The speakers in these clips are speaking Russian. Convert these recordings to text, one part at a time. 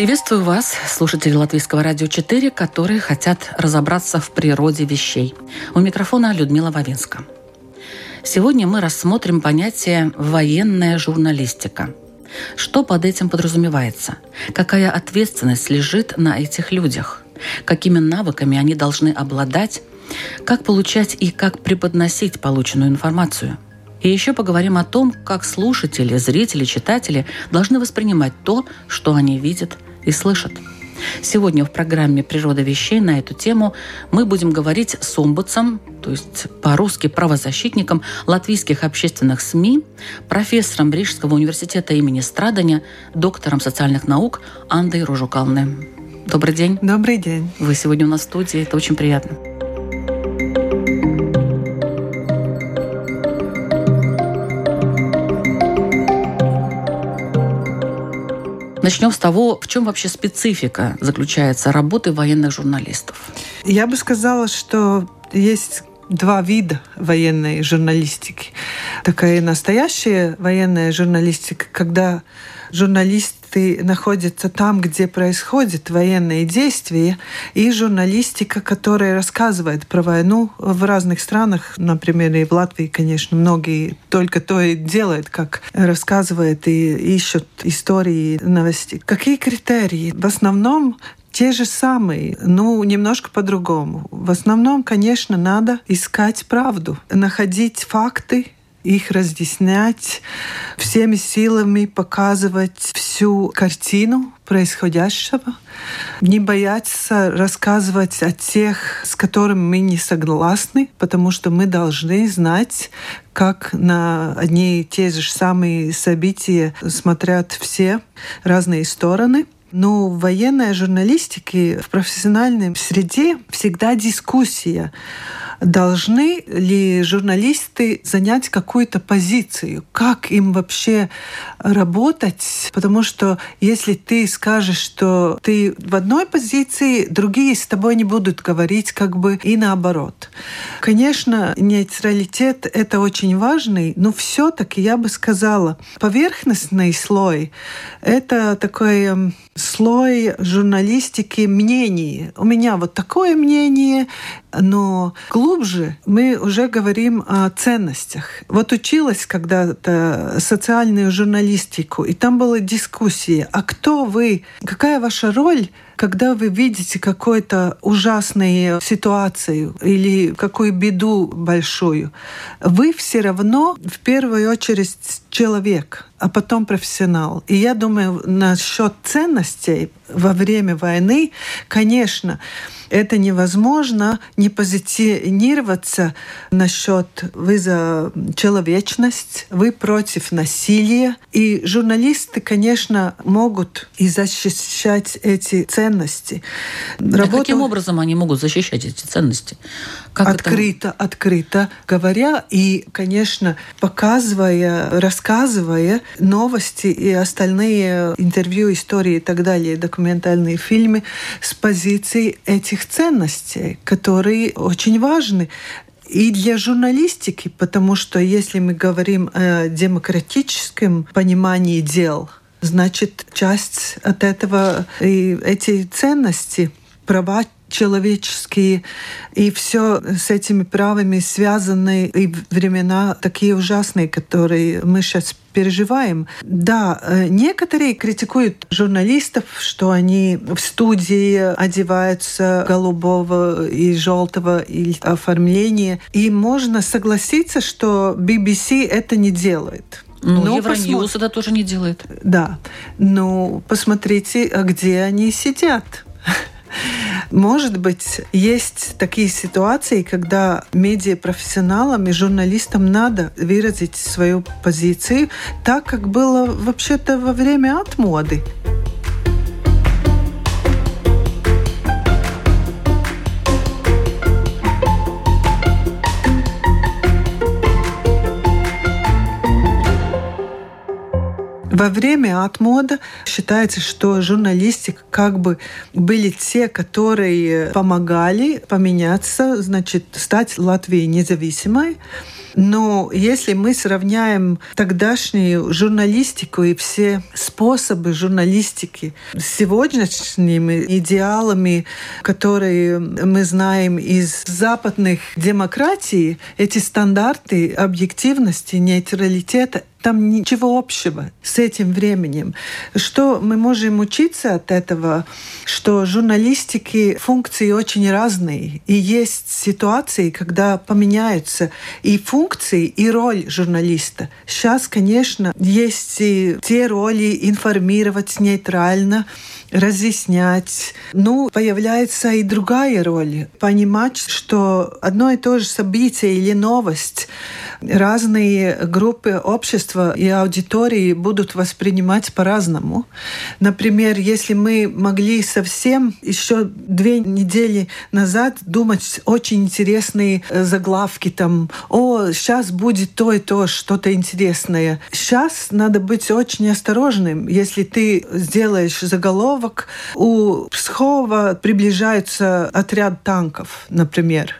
Приветствую вас, слушатели Латвийского радио 4, которые хотят разобраться в природе вещей. У микрофона Людмила Вавинска. Сегодня мы рассмотрим понятие «военная журналистика». Что под этим подразумевается? Какая ответственность лежит на этих людях? Какими навыками они должны обладать? Как получать и как преподносить полученную информацию – и еще поговорим о том, как слушатели, зрители, читатели должны воспринимать то, что они видят и слышат. Сегодня в программе «Природа вещей» на эту тему мы будем говорить с омбудсом, то есть по-русски правозащитником латвийских общественных СМИ, профессором Рижского университета имени Страданя, доктором социальных наук Андой Ружукалны. Добрый день. Добрый день. Вы сегодня у нас в студии, это очень приятно. Начнем с того, в чем вообще специфика заключается работы военных журналистов. Я бы сказала, что есть два вида военной журналистики. Такая настоящая военная журналистика, когда журналисты находятся там, где происходят военные действия, и журналистика, которая рассказывает про войну в разных странах, например, и в Латвии, конечно, многие только то и делают, как рассказывают и ищут истории, новости. Какие критерии? В основном те же самые, ну, немножко по-другому. В основном, конечно, надо искать правду, находить факты, их разъяснять, всеми силами показывать всю картину происходящего, не бояться рассказывать о тех, с которыми мы не согласны, потому что мы должны знать, как на одни и те же самые события смотрят все разные стороны. Но в военной журналистике, в профессиональной среде всегда дискуссия должны ли журналисты занять какую-то позицию, как им вообще работать, потому что если ты скажешь, что ты в одной позиции, другие с тобой не будут говорить как бы и наоборот. Конечно, нейтралитет — это очень важный, но все таки я бы сказала, поверхностный слой — это такой слой журналистики мнений. У меня вот такое мнение, но глубже мы уже говорим о ценностях. Вот училась когда-то социальную журналистику, и там была дискуссия, а кто вы, какая ваша роль когда вы видите какую-то ужасную ситуацию или какую беду большую, вы все равно в первую очередь человек, а потом профессионал. И я думаю, насчет ценностей во время войны, конечно, это невозможно не позиционироваться насчет вы за человечность, вы против насилия. И журналисты, конечно, могут и защищать эти ценности. Работу... А каким образом они могут защищать эти ценности? Как открыто, это? открыто говоря и, конечно, показывая, рассказывая новости и остальные интервью, истории и так далее, документальные фильмы с позиции этих ценностей, которые очень важны и для журналистики, потому что если мы говорим о демократическом понимании дел, значит, часть от этого и эти ценности, права человеческие, и все с этими правами связаны, и времена такие ужасные, которые мы сейчас переживаем. Да, э, некоторые критикуют журналистов, что они в студии одеваются голубого и желтого или оформления. И можно согласиться, что BBC это не делает. Ну, ну Евроньюз это тоже не делает. Да. Ну, посмотрите, а где они сидят. Может быть, есть такие ситуации, когда медиапрофессионалам и журналистам надо выразить свою позицию так, как было вообще-то во время отмоды. Во время отмода считается, что журналисты как бы были те, которые помогали поменяться, значит, стать Латвией независимой. Но если мы сравняем тогдашнюю журналистику и все способы журналистики с сегодняшними идеалами, которые мы знаем из западных демократий, эти стандарты объективности, нейтралитета там ничего общего с этим временем. Что мы можем учиться от этого? Что журналистики функции очень разные. И есть ситуации, когда поменяются и функции, и роль журналиста. Сейчас, конечно, есть и те роли информировать нейтрально, разъяснять. Ну, появляется и другая роль. Понимать, что одно и то же событие или новость разные группы общества и аудитории будут воспринимать по-разному. Например, если мы могли совсем еще две недели назад думать очень интересные э, заглавки, там, о, сейчас будет то и то, что-то интересное. Сейчас надо быть очень осторожным. Если ты сделаешь заголовок, у Псхова приближается отряд танков, например.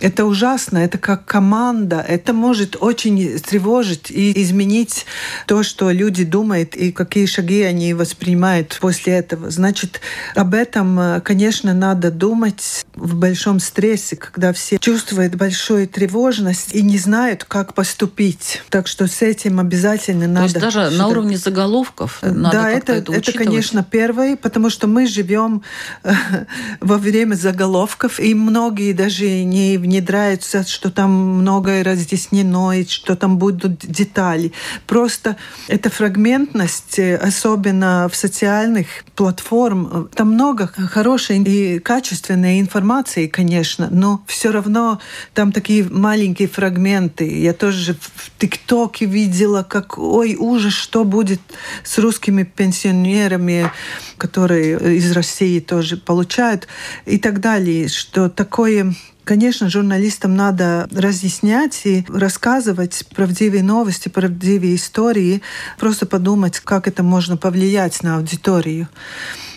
Это ужасно, это как команда, это может очень тревожить и изменить то, что люди думают и какие шаги они воспринимают после этого. Значит, об этом, э, конечно, надо думать в большом стрессе, когда все чувствуют большую тревожность и не знают, как поступить. Так что с этим обязательно то надо. есть даже на уровне заголовков э, надо да, это, это, это, конечно, первое, потому что мы живем э, во время заголовков, и многие даже не внедряются, что там многое разъяснено, и что там будут детали. Просто эта фрагментность, э, особенно в социальных платформ, там много хорошей и качественной информации, конечно, но все равно там такие маленькие фрагменты. Я тоже в ТикТоке видела, как, ой, ужас, что будет с русскими пенсионерами, которые из России тоже получают, и так далее, что такое Конечно, журналистам надо разъяснять и рассказывать правдивые новости, правдивые истории, просто подумать, как это можно повлиять на аудиторию.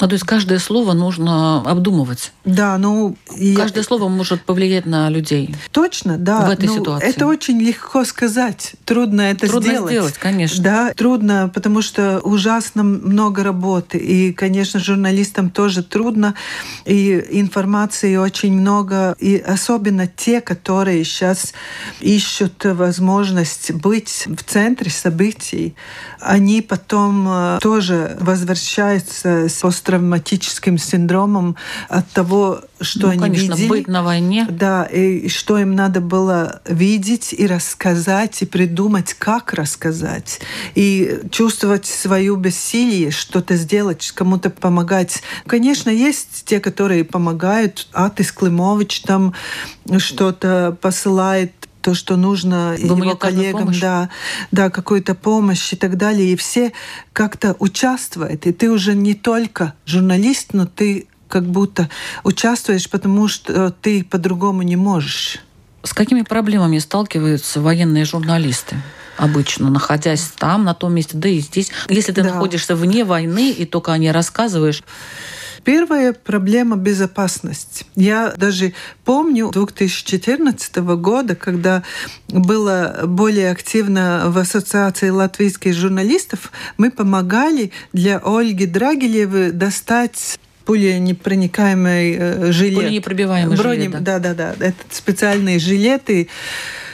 Ну, то есть каждое слово нужно обдумывать. Да, ну... Каждое я... слово может повлиять на людей. Точно, да. В этой ну, ситуации. Это очень легко сказать. Трудно это трудно сделать. сделать, конечно. Да, трудно, потому что ужасно много работы. И, конечно, журналистам тоже трудно. И информации очень много. И особенно те, которые сейчас ищут возможность быть в центре событий, они потом э, тоже возвращаются с посттравматическим синдромом от того, что ну, они конечно, видели. быть на войне. Да, и что им надо было видеть и рассказать, и придумать, как рассказать. И чувствовать свою бессилие, что-то сделать, кому-то помогать. Конечно, есть те, которые помогают. Атис Климович там что-то посылает то, что нужно его коллегам, помощь. да, да, какую-то помощь и так далее. И все как-то участвуют. И ты уже не только журналист, но ты как будто участвуешь, потому что ты по-другому не можешь. С какими проблемами сталкиваются военные журналисты? обычно, находясь там, на том месте, да и здесь. Если ты да. находишься вне войны и только о ней рассказываешь, Первая проблема – безопасность. Я даже помню 2014 года, когда было более активно в Ассоциации латвийских журналистов, мы помогали для Ольги Драгилевой достать пуленепроникаемый э, жилет. Пуленепробиваемый Брони, жилет, да. Да, да, да. Это специальные жилеты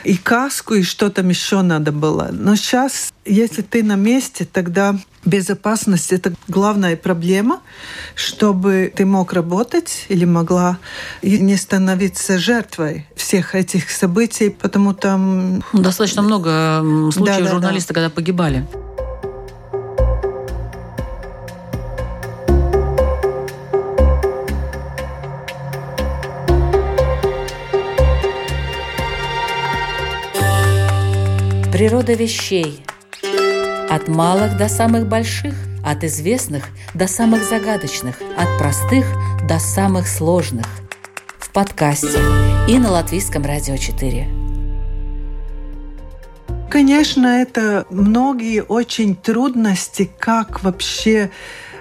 и каску, и что там еще надо было. Но сейчас, если ты на месте, тогда безопасность – это главная проблема, чтобы ты мог работать или могла и не становиться жертвой всех этих событий, потому там… Достаточно много случаев да, да, журналисты, да. когда погибали. Природа вещей. От малых до самых больших, от известных до самых загадочных, от простых до самых сложных. В подкасте и на Латвийском радио 4. Конечно, это многие очень трудности, как вообще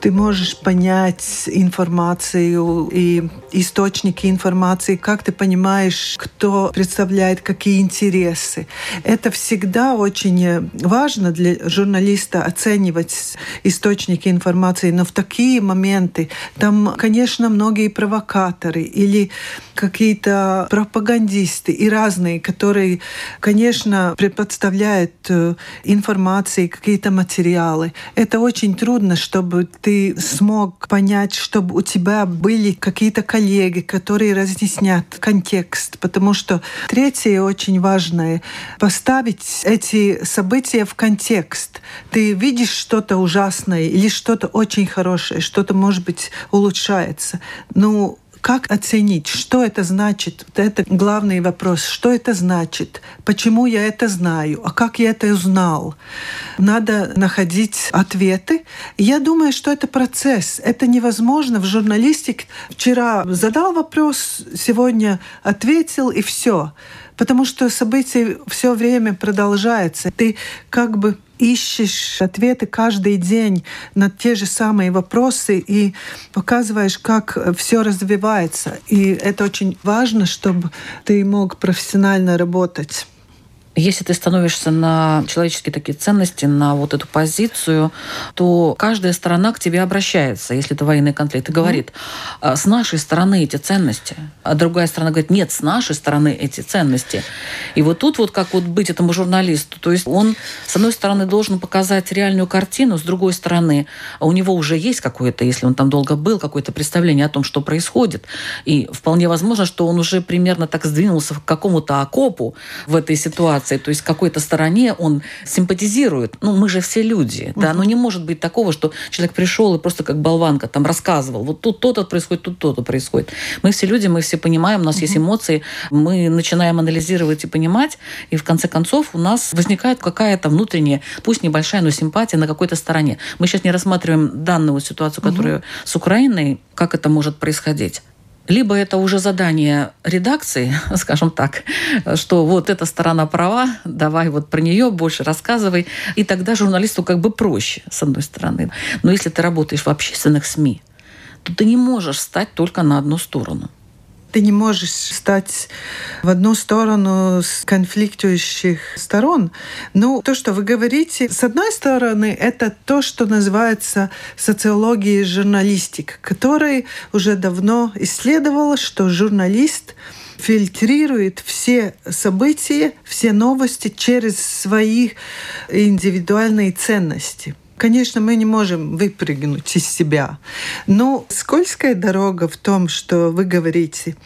ты можешь понять информацию и источники информации, как ты понимаешь, кто представляет какие интересы. Это всегда очень важно для журналиста оценивать источники информации, но в такие моменты там, конечно, многие провокаторы или какие-то пропагандисты и разные, которые, конечно, предпоставляют э, информации, какие-то материалы. Это очень трудно, чтобы ты смог понять, чтобы у тебя были какие-то коллеги, которые разъяснят контекст, потому что третье очень важное — поставить эти события в контекст. Ты видишь что-то ужасное или что-то очень хорошее, что-то, может быть, улучшается. Ну, как оценить, что это значит? Вот это главный вопрос. Что это значит? Почему я это знаю? А как я это узнал? Надо находить ответы. Я думаю, что это процесс. Это невозможно в журналистике. Вчера задал вопрос, сегодня ответил, и все. Потому что событие все время продолжается. Ты как бы ищешь ответы каждый день на те же самые вопросы и показываешь, как все развивается. И это очень важно, чтобы ты мог профессионально работать. Если ты становишься на человеческие такие ценности, на вот эту позицию, то каждая сторона к тебе обращается, если это военный конфликт, и говорит, «А с нашей стороны эти ценности, а другая сторона говорит, нет, с нашей стороны эти ценности. И вот тут вот как вот быть этому журналисту, то есть он, с одной стороны, должен показать реальную картину, с другой стороны, у него уже есть какое-то, если он там долго был, какое-то представление о том, что происходит. И вполне возможно, что он уже примерно так сдвинулся к какому-то окопу в этой ситуации, ситуации, то есть какой-то стороне он симпатизирует. Ну, мы же все люди, да, но не может быть такого, что человек пришел и просто как болванка там рассказывал, вот тут то-то происходит, тут то-то происходит. Мы все люди, мы все понимаем, у нас есть эмоции, мы начинаем анализировать и понимать, и в конце концов у нас возникает какая-то внутренняя, пусть небольшая, но симпатия на какой-то стороне. Мы сейчас не рассматриваем данную ситуацию, которая угу. с Украиной, как это может происходить либо это уже задание редакции, скажем так, что вот эта сторона права, давай вот про нее больше рассказывай, и тогда журналисту как бы проще, с одной стороны. Но если ты работаешь в общественных СМИ, то ты не можешь стать только на одну сторону. Ты не можешь стать в одну сторону с конфликтующих сторон. Ну, то, что вы говорите, с одной стороны, это то, что называется социологией журналистик, которая уже давно исследовала, что журналист фильтрирует все события, все новости через свои индивидуальные ценности. Конечно, мы не можем выпрыгнуть из себя. Но скользкая дорога в том, что вы говорите,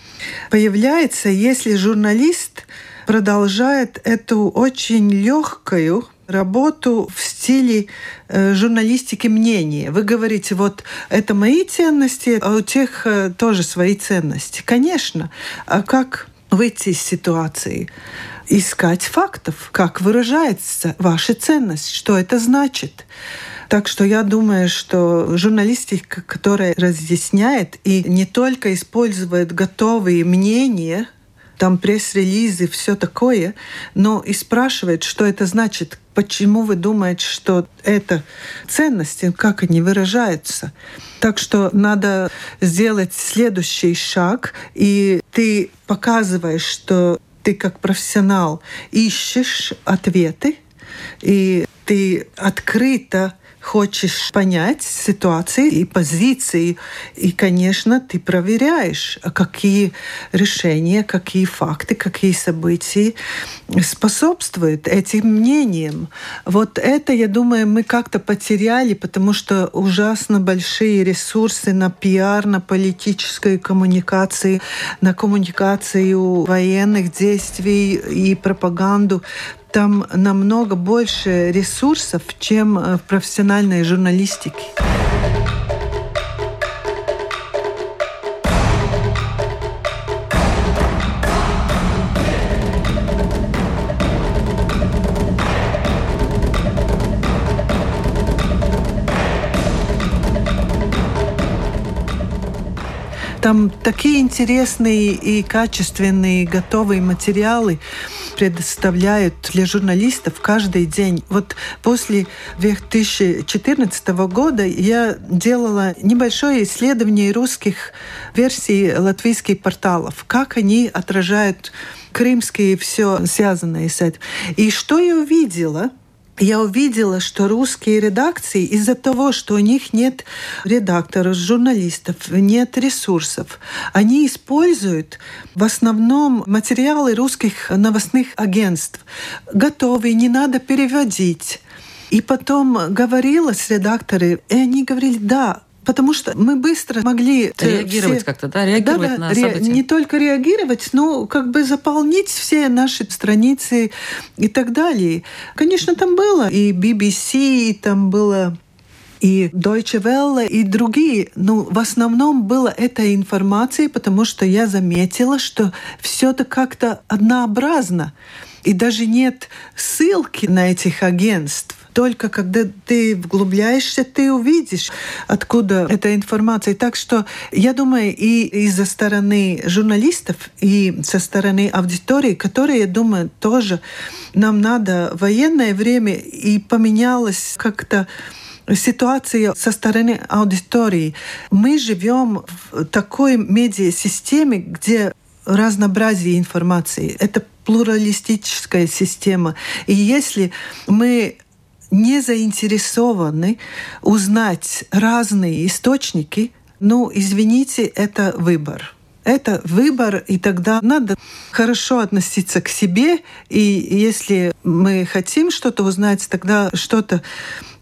появляется, если журналист продолжает эту очень легкую работу в стиле э, журналистики мнения. Вы говорите, вот это мои ценности, а у тех э, тоже свои ценности. Конечно. А как выйти из ситуации? Искать фактов, как выражается ваша ценность, что это значит. Так что я думаю, что журналистика, которая разъясняет и не только использует готовые мнения, там пресс-релизы, все такое, но и спрашивает, что это значит, почему вы думаете, что это ценности, как они выражаются. Так что надо сделать следующий шаг, и ты показываешь, что ты как профессионал ищешь ответы, и ты открыто хочешь понять ситуации и позиции. И, конечно, ты проверяешь, какие решения, какие факты, какие события способствуют этим мнениям. Вот это, я думаю, мы как-то потеряли, потому что ужасно большие ресурсы на пиар, на политическую коммуникацию, на коммуникацию военных действий и пропаганду там намного больше ресурсов, чем э, в профессиональной журналистике. Там такие интересные и качественные готовые материалы предоставляют для журналистов каждый день. Вот после 2014 года я делала небольшое исследование русских версий латвийских порталов, как они отражают крымские все связанное с этим. И что я увидела? Я увидела, что русские редакции из-за того, что у них нет редакторов, журналистов, нет ресурсов, они используют в основном материалы русских новостных агентств. Готовые, не надо переводить. И потом говорила с редакторами, и они говорили, да, Потому что мы быстро могли э, реагировать все... как-то, да, реагировать да, на события. Не только реагировать, но как бы заполнить все наши страницы и так далее. Конечно, там было и BBC, и там было и Deutsche Welle, и другие. Но в основном была эта информация, потому что я заметила, что все это как-то однообразно. И даже нет ссылки на этих агентств. Только когда ты вглубляешься, ты увидишь, откуда эта информация. Так что я думаю, и из-за стороны журналистов, и со стороны аудитории, которые, я думаю, тоже нам надо военное время, и поменялось как-то ситуация со стороны аудитории. Мы живем в такой медиасистеме, где разнообразие информации. Это плуралистическая система. И если мы не заинтересованы узнать разные источники, ну, извините, это выбор. Это выбор, и тогда надо хорошо относиться к себе. И если мы хотим что-то узнать, тогда что-то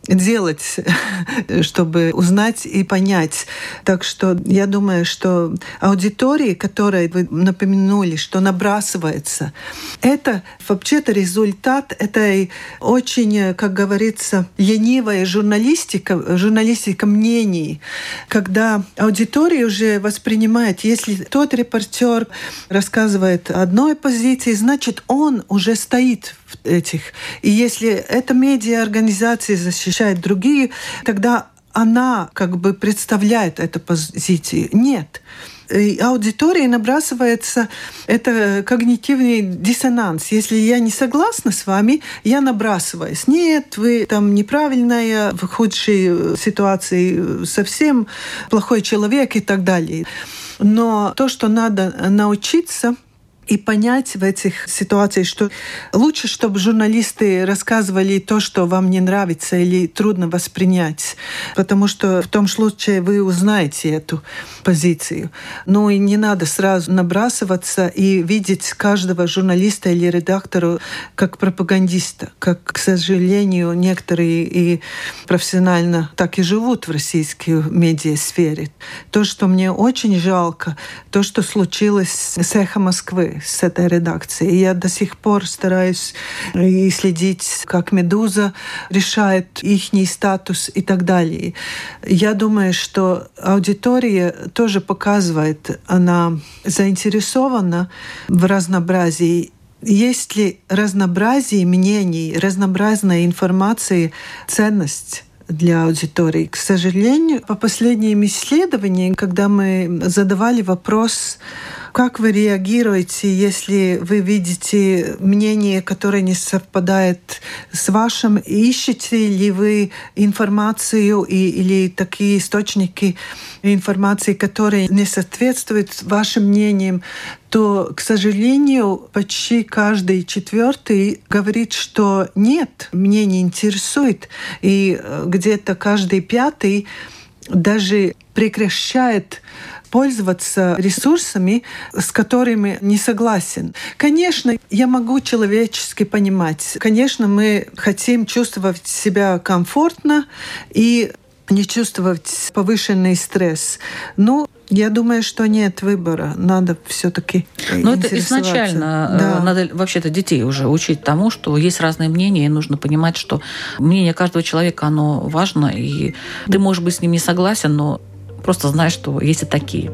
делать, чтобы узнать и понять. Так что я думаю, что аудитории, которые вы напомянули, что набрасывается, это вообще-то результат этой очень, как говорится, ленивая журналистика, журналистика мнений, когда аудитория уже воспринимает, если тот репортер рассказывает одной позиции, значит, он уже стоит этих. И если эта медиа-организация защищает другие, тогда она как бы представляет эту позицию. Нет. И аудитории набрасывается это когнитивный диссонанс. Если я не согласна с вами, я набрасываюсь. Нет, вы там неправильная, в худшей ситуации совсем плохой человек и так далее. Но то, что надо научиться – и понять в этих ситуациях, что лучше, чтобы журналисты рассказывали то, что вам не нравится или трудно воспринять, потому что в том случае вы узнаете эту позицию. Ну и не надо сразу набрасываться и видеть каждого журналиста или редактора как пропагандиста, как, к сожалению, некоторые и профессионально так и живут в российской медиасфере. То, что мне очень жалко, то, что случилось с «Эхо Москвы», с этой редакцией. Я до сих пор стараюсь и следить, как «Медуза» решает их статус и так далее. Я думаю, что аудитория тоже показывает, она заинтересована в разнообразии есть ли разнообразие мнений, разнообразная информация ценность для аудитории. К сожалению, по последним исследованиям, когда мы задавали вопрос как вы реагируете, если вы видите мнение, которое не совпадает с вашим? Ищете ли вы информацию и, или такие источники информации, которые не соответствуют вашим мнениям? то, к сожалению, почти каждый четвертый говорит, что нет, мне не интересует. И э, где-то каждый пятый даже прекращает пользоваться ресурсами, с которыми не согласен. Конечно, я могу человечески понимать. Конечно, мы хотим чувствовать себя комфортно и не чувствовать повышенный стресс. Но я думаю, что нет выбора. Надо все-таки Но это изначально э, да. надо вообще-то детей уже учить тому, что есть разные мнения, и нужно понимать, что мнение каждого человека, оно важно, и ты, можешь быть, с ним не согласен, но Просто знай, что есть и такие.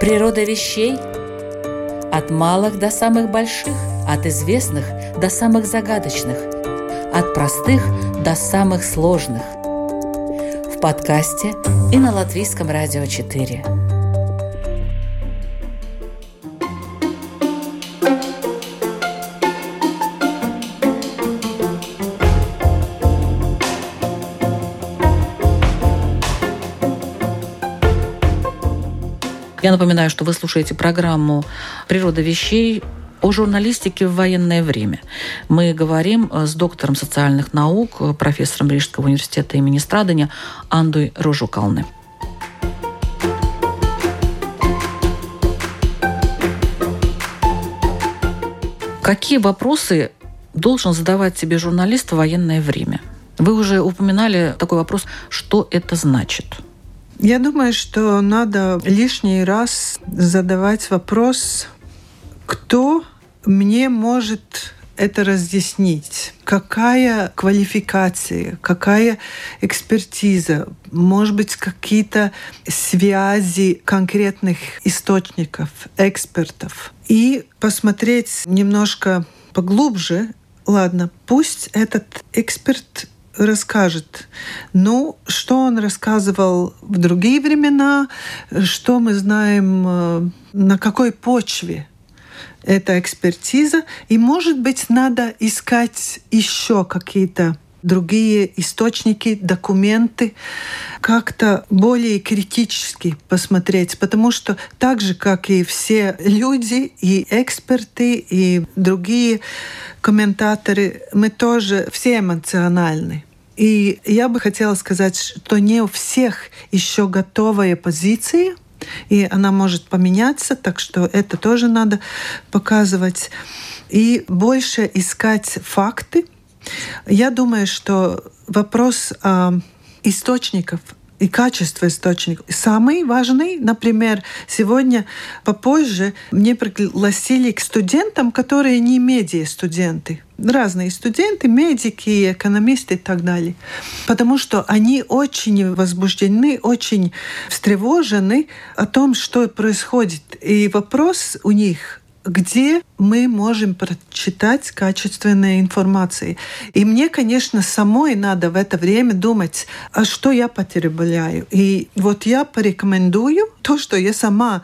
Природа вещей от малых до самых больших – от известных до самых загадочных, от простых до самых сложных. В подкасте и на Латвийском радио 4. Я напоминаю, что вы слушаете программу «Природа вещей» о журналистике в военное время. Мы говорим с доктором социальных наук, профессором Рижского университета имени Страдания Андой Рожукалны. Какие вопросы должен задавать себе журналист в военное время? Вы уже упоминали такой вопрос, что это значит – я думаю, что надо лишний раз задавать вопрос, кто мне может это разъяснить. Какая квалификация, какая экспертиза, может быть, какие-то связи конкретных источников, экспертов. И посмотреть немножко поглубже, ладно, пусть этот эксперт расскажет. Ну, что он рассказывал в другие времена, что мы знаем, э, на какой почве эта экспертиза. И, может быть, надо искать еще какие-то другие источники, документы, как-то более критически посмотреть, потому что так же, как и все люди, и эксперты, и другие комментаторы, мы тоже все эмоциональны. И я бы хотела сказать, что не у всех еще готовые позиции, и она может поменяться, так что это тоже надо показывать. И больше искать факты. Я думаю, что вопрос э, источников и качество источников. Самый важный, например, сегодня попозже мне пригласили к студентам, которые не медиа-студенты. Разные студенты, медики, экономисты и так далее. Потому что они очень возбуждены, очень встревожены о том, что происходит. И вопрос у них где мы можем прочитать качественные информации. И мне, конечно, самой надо в это время думать, а что я потребляю. И вот я порекомендую то, что я сама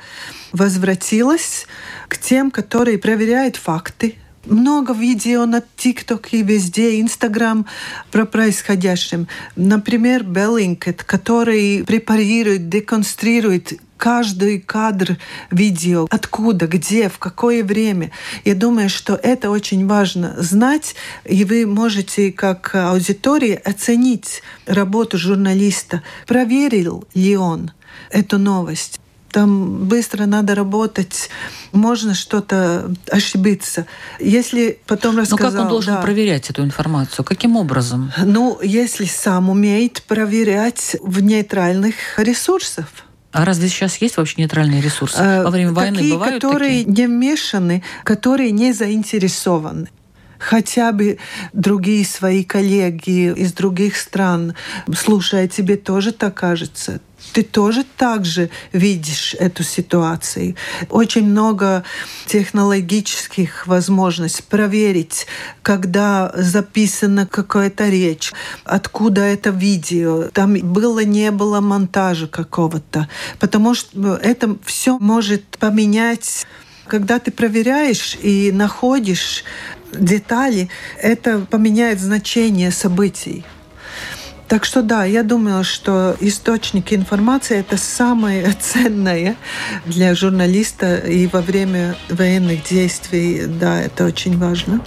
возвратилась к тем, которые проверяют факты, много видео на ТикТок и везде, Инстаграм про происходящем. Например, Беллинкет, который препарирует, деконструирует каждый кадр видео, откуда, где, в какое время. Я думаю, что это очень важно знать, и вы можете как аудитория оценить работу журналиста. Проверил ли он эту новость? Там быстро надо работать, можно что-то ошибиться. Если потом рассказал... Но как он должен да, проверять эту информацию? Каким образом? Ну, если сам умеет проверять в нейтральных ресурсах. А разве сейчас есть вообще нейтральные ресурсы? А, Во время войны такие, бывают которые такие? не вмешаны, которые не заинтересованы хотя бы другие свои коллеги из других стран, слушая, тебе тоже так кажется, ты тоже так же видишь эту ситуацию. Очень много технологических возможностей проверить, когда записана какая-то речь, откуда это видео, там было, не было монтажа какого-то. Потому что это все может поменять когда ты проверяешь и находишь детали, это поменяет значение событий. Так что да, я думаю, что источники информации это самое ценное для журналиста и во время военных действий. Да, это очень важно.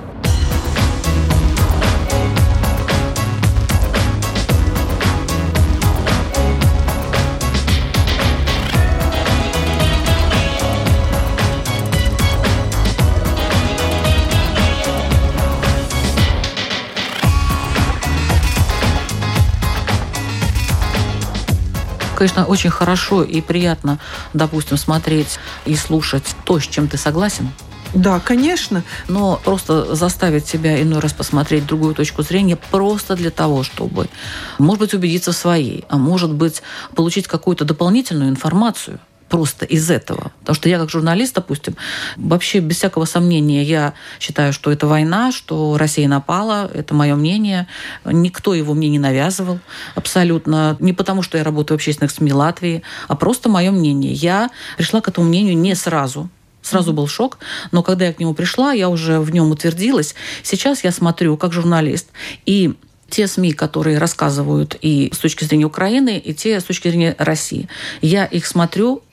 Конечно, очень хорошо и приятно, допустим, смотреть и слушать то, с чем ты согласен. Да, конечно. Но просто заставить себя иной раз посмотреть другую точку зрения просто для того, чтобы, может быть, убедиться в своей, а может быть, получить какую-то дополнительную информацию. Просто из этого. Потому что я как журналист, допустим, вообще без всякого сомнения, я считаю, что это война, что Россия напала, это мое мнение. Никто его мне не навязывал абсолютно. Не потому, что я работаю в общественных СМИ Латвии, а просто мое мнение. Я пришла к этому мнению не сразу. Сразу был шок, но когда я к нему пришла, я уже в нем утвердилась. Сейчас я смотрю как журналист, и те СМИ, которые рассказывают и с точки зрения Украины, и те с точки зрения России. Я их смотрю,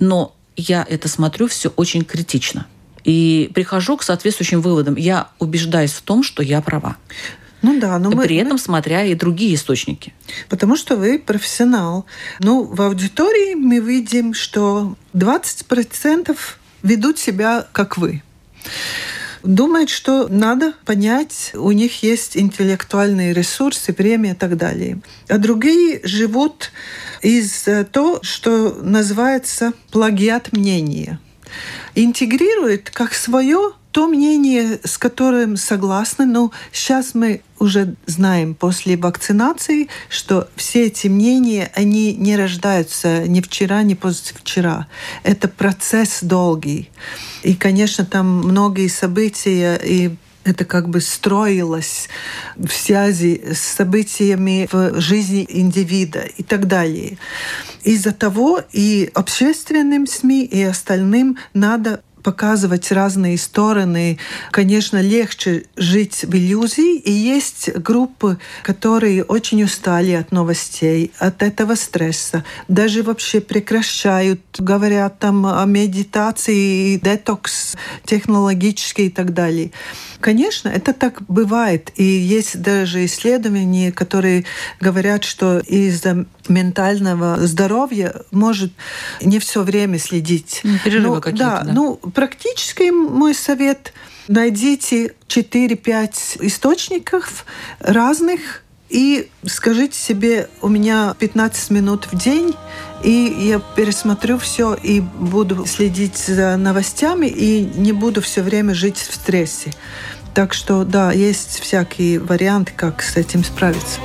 но я это смотрю все очень критично. И прихожу к соответствующим выводам. Я убеждаюсь в том, что я права. Ну да, но мы... При этом смотря и другие источники. Потому что вы профессионал. Ну, в аудитории мы видим, что 20% ведут себя как вы думают, что надо понять, у них есть интеллектуальные ресурсы, время и так далее. А другие живут из того, что называется плагиат мнения. Интегрируют как свое то мнение, с которым согласны, но сейчас мы уже знаем после вакцинации, что все эти мнения, они не рождаются ни вчера, ни позавчера. Это процесс долгий. И, конечно, там многие события и это как бы строилось в связи с событиями в жизни индивида и так далее. Из-за того и общественным СМИ, и остальным надо показывать разные стороны. Конечно, легче жить в иллюзии. И есть группы, которые очень устали от новостей, от этого стресса. Даже вообще прекращают, говорят там о медитации, детокс технологический и так далее. Конечно, это так бывает. И есть даже исследования, которые говорят, что из-за ментального здоровья может не все время следить. Перерывы ну, какие-то. Да, да, ну, практически мой совет найдите 4-5 источников разных и скажите себе, у меня 15 минут в день, и я пересмотрю все и буду следить за новостями и не буду все время жить в стрессе. Так что да, есть всякие варианты, как с этим справиться.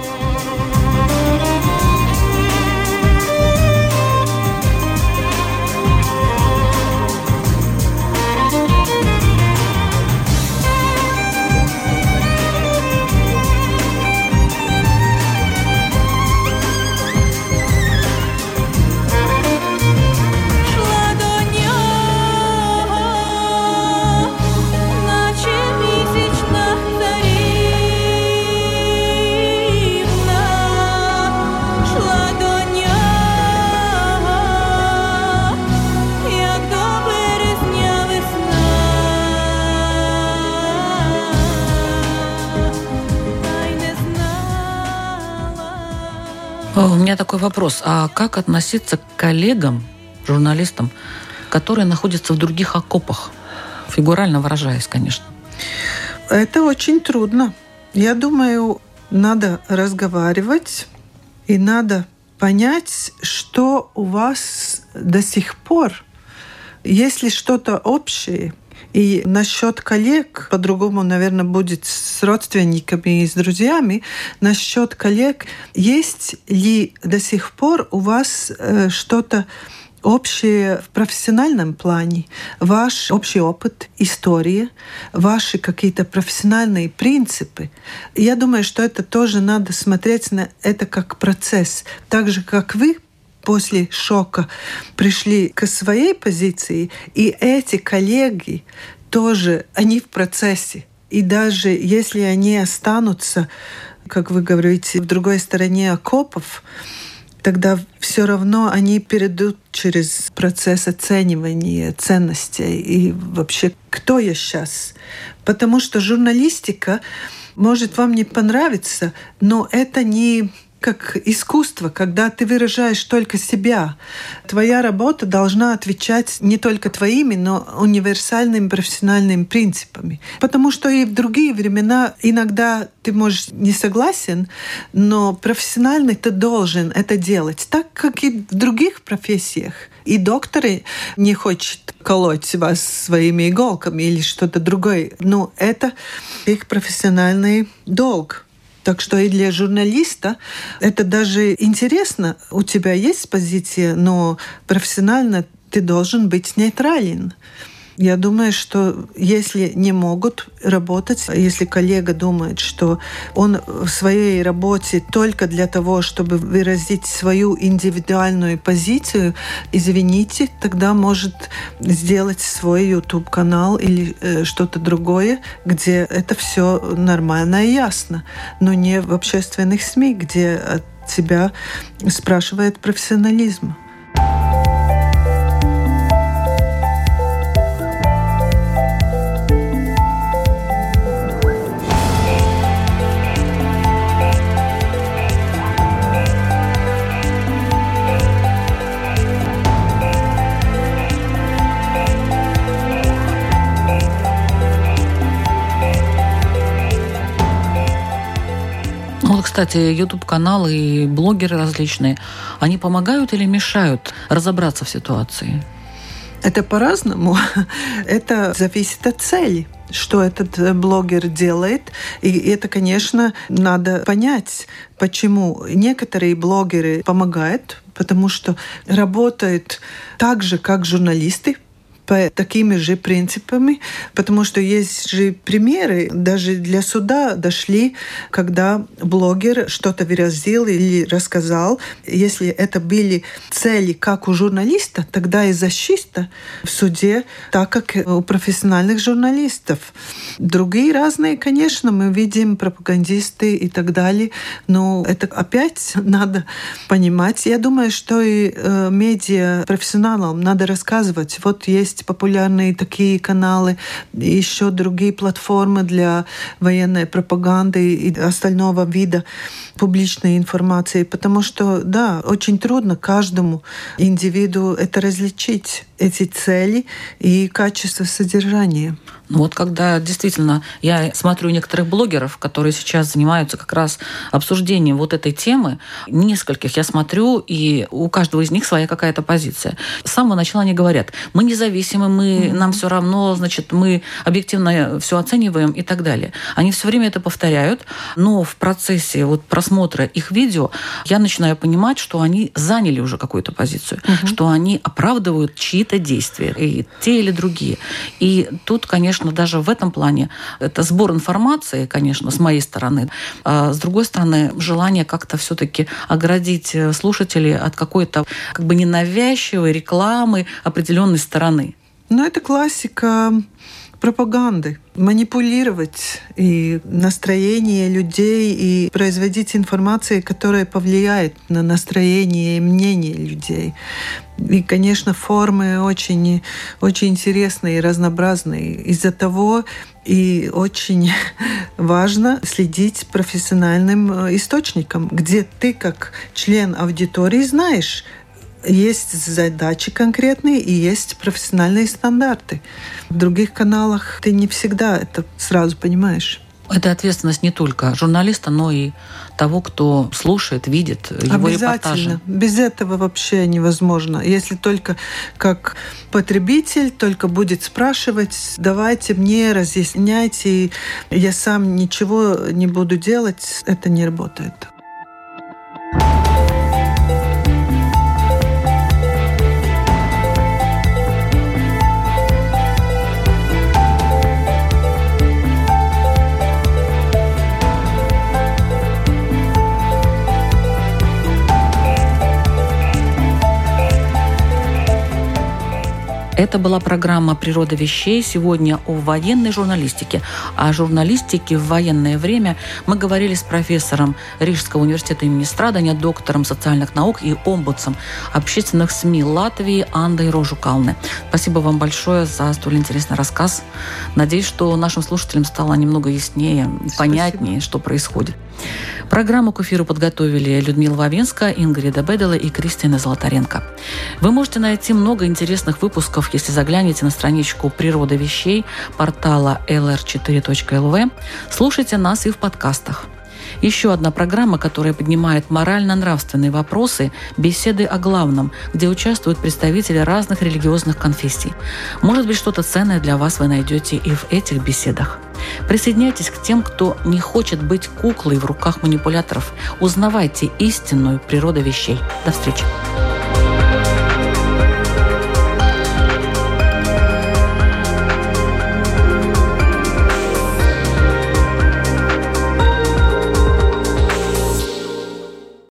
Такой вопрос. А как относиться к коллегам, журналистам, которые находятся в других окопах? Фигурально выражаясь, конечно. Это очень трудно. Я думаю, надо разговаривать и надо понять, что у вас до сих пор, если что-то общее – и насчет коллег, по-другому, наверное, будет с родственниками и с друзьями, насчет коллег, есть ли до сих пор у вас э, что-то общее в профессиональном плане, ваш общий опыт, история, ваши какие-то профессиональные принципы. Я думаю, что это тоже надо смотреть на это как процесс. Так же, как вы после шока пришли к своей позиции, и эти коллеги тоже, они в процессе. И даже если они останутся, как вы говорите, в другой стороне окопов, тогда все равно они перейдут через процесс оценивания ценностей и вообще, кто я сейчас. Потому что журналистика может вам не понравиться, но это не как искусство, когда ты выражаешь только себя. Твоя работа должна отвечать не только твоими, но универсальными профессиональными принципами. Потому что и в другие времена иногда ты можешь не согласен, но профессионально ты должен это делать, так как и в других профессиях. И докторы не хочет колоть вас своими иголками или что-то другое. Но это их профессиональный долг. Так что и для журналиста это даже интересно. У тебя есть позиция, но профессионально ты должен быть нейтрален. Я думаю, что если не могут работать, если коллега думает, что он в своей работе только для того, чтобы выразить свою индивидуальную позицию, извините, тогда может сделать свой YouTube-канал или э, что-то другое, где это все нормально и ясно, но не в общественных СМИ, где от тебя спрашивает профессионализм. Кстати, YouTube-каналы и блогеры различные, они помогают или мешают разобраться в ситуации? Это по-разному. Это зависит от цели что этот блогер делает. И это, конечно, надо понять, почему некоторые блогеры помогают, потому что работают так же, как журналисты, по такими же принципами, потому что есть же примеры, даже для суда дошли, когда блогер что-то выразил или рассказал. Если это были цели как у журналиста, тогда и защита в суде, так как у профессиональных журналистов. Другие разные, конечно, мы видим пропагандисты и так далее, но это опять надо понимать. Я думаю, что и э, медиа профессионалам надо рассказывать. Вот есть есть популярные такие каналы, еще другие платформы для военной пропаганды и остального вида публичной информации, потому что, да, очень трудно каждому индивиду это различить, эти цели и качество содержания. Ну вот когда действительно я смотрю некоторых блогеров, которые сейчас занимаются как раз обсуждением вот этой темы, нескольких я смотрю, и у каждого из них своя какая-то позиция. С самого начала они говорят, мы независимы, мы, mm-hmm. нам все равно, значит, мы объективно все оцениваем и так далее. Они все время это повторяют, но в процессе вот просмотра их видео я начинаю понимать, что они заняли уже какую-то позицию, mm-hmm. что они оправдывают чьи-то действия, и те или другие. И тут, конечно, конечно, даже в этом плане это сбор информации, конечно, с моей стороны. А с другой стороны, желание как-то все-таки оградить э, слушателей от какой-то как бы ненавязчивой рекламы определенной стороны. Ну, это классика пропаганды. Манипулировать и настроение людей, и производить информацию, которая повлияет на настроение и мнение людей. И, конечно, формы очень, очень интересные и разнообразные. Из-за того и очень важно следить профессиональным э, источником, где ты как член аудитории знаешь, есть задачи конкретные и есть профессиональные стандарты. В других каналах ты не всегда это сразу понимаешь. Это ответственность не только журналиста, но и того, кто слушает, видит его репортажи. Без этого вообще невозможно. Если только как потребитель только будет спрашивать, давайте мне, разъясняйте, я сам ничего не буду делать, это не работает. Это была программа «Природа вещей». Сегодня о военной журналистике. О журналистике в военное время мы говорили с профессором Рижского университета имени Страдания, доктором социальных наук и омбудсом общественных СМИ Латвии Андой Рожукалны. Спасибо вам большое за столь интересный рассказ. Надеюсь, что нашим слушателям стало немного яснее, понятнее, что происходит. Программу к эфиру подготовили Людмила Вавинска, Ингрида Бедела и Кристина Золотаренко. Вы можете найти много интересных выпусков, если заглянете на страничку «Природа вещей» портала lr4.lv. Слушайте нас и в подкастах. Еще одна программа, которая поднимает морально-нравственные вопросы «Беседы о главном», где участвуют представители разных религиозных конфессий. Может быть, что-то ценное для вас вы найдете и в этих беседах. Присоединяйтесь к тем, кто не хочет быть куклой в руках манипуляторов. Узнавайте истинную природу вещей. До встречи!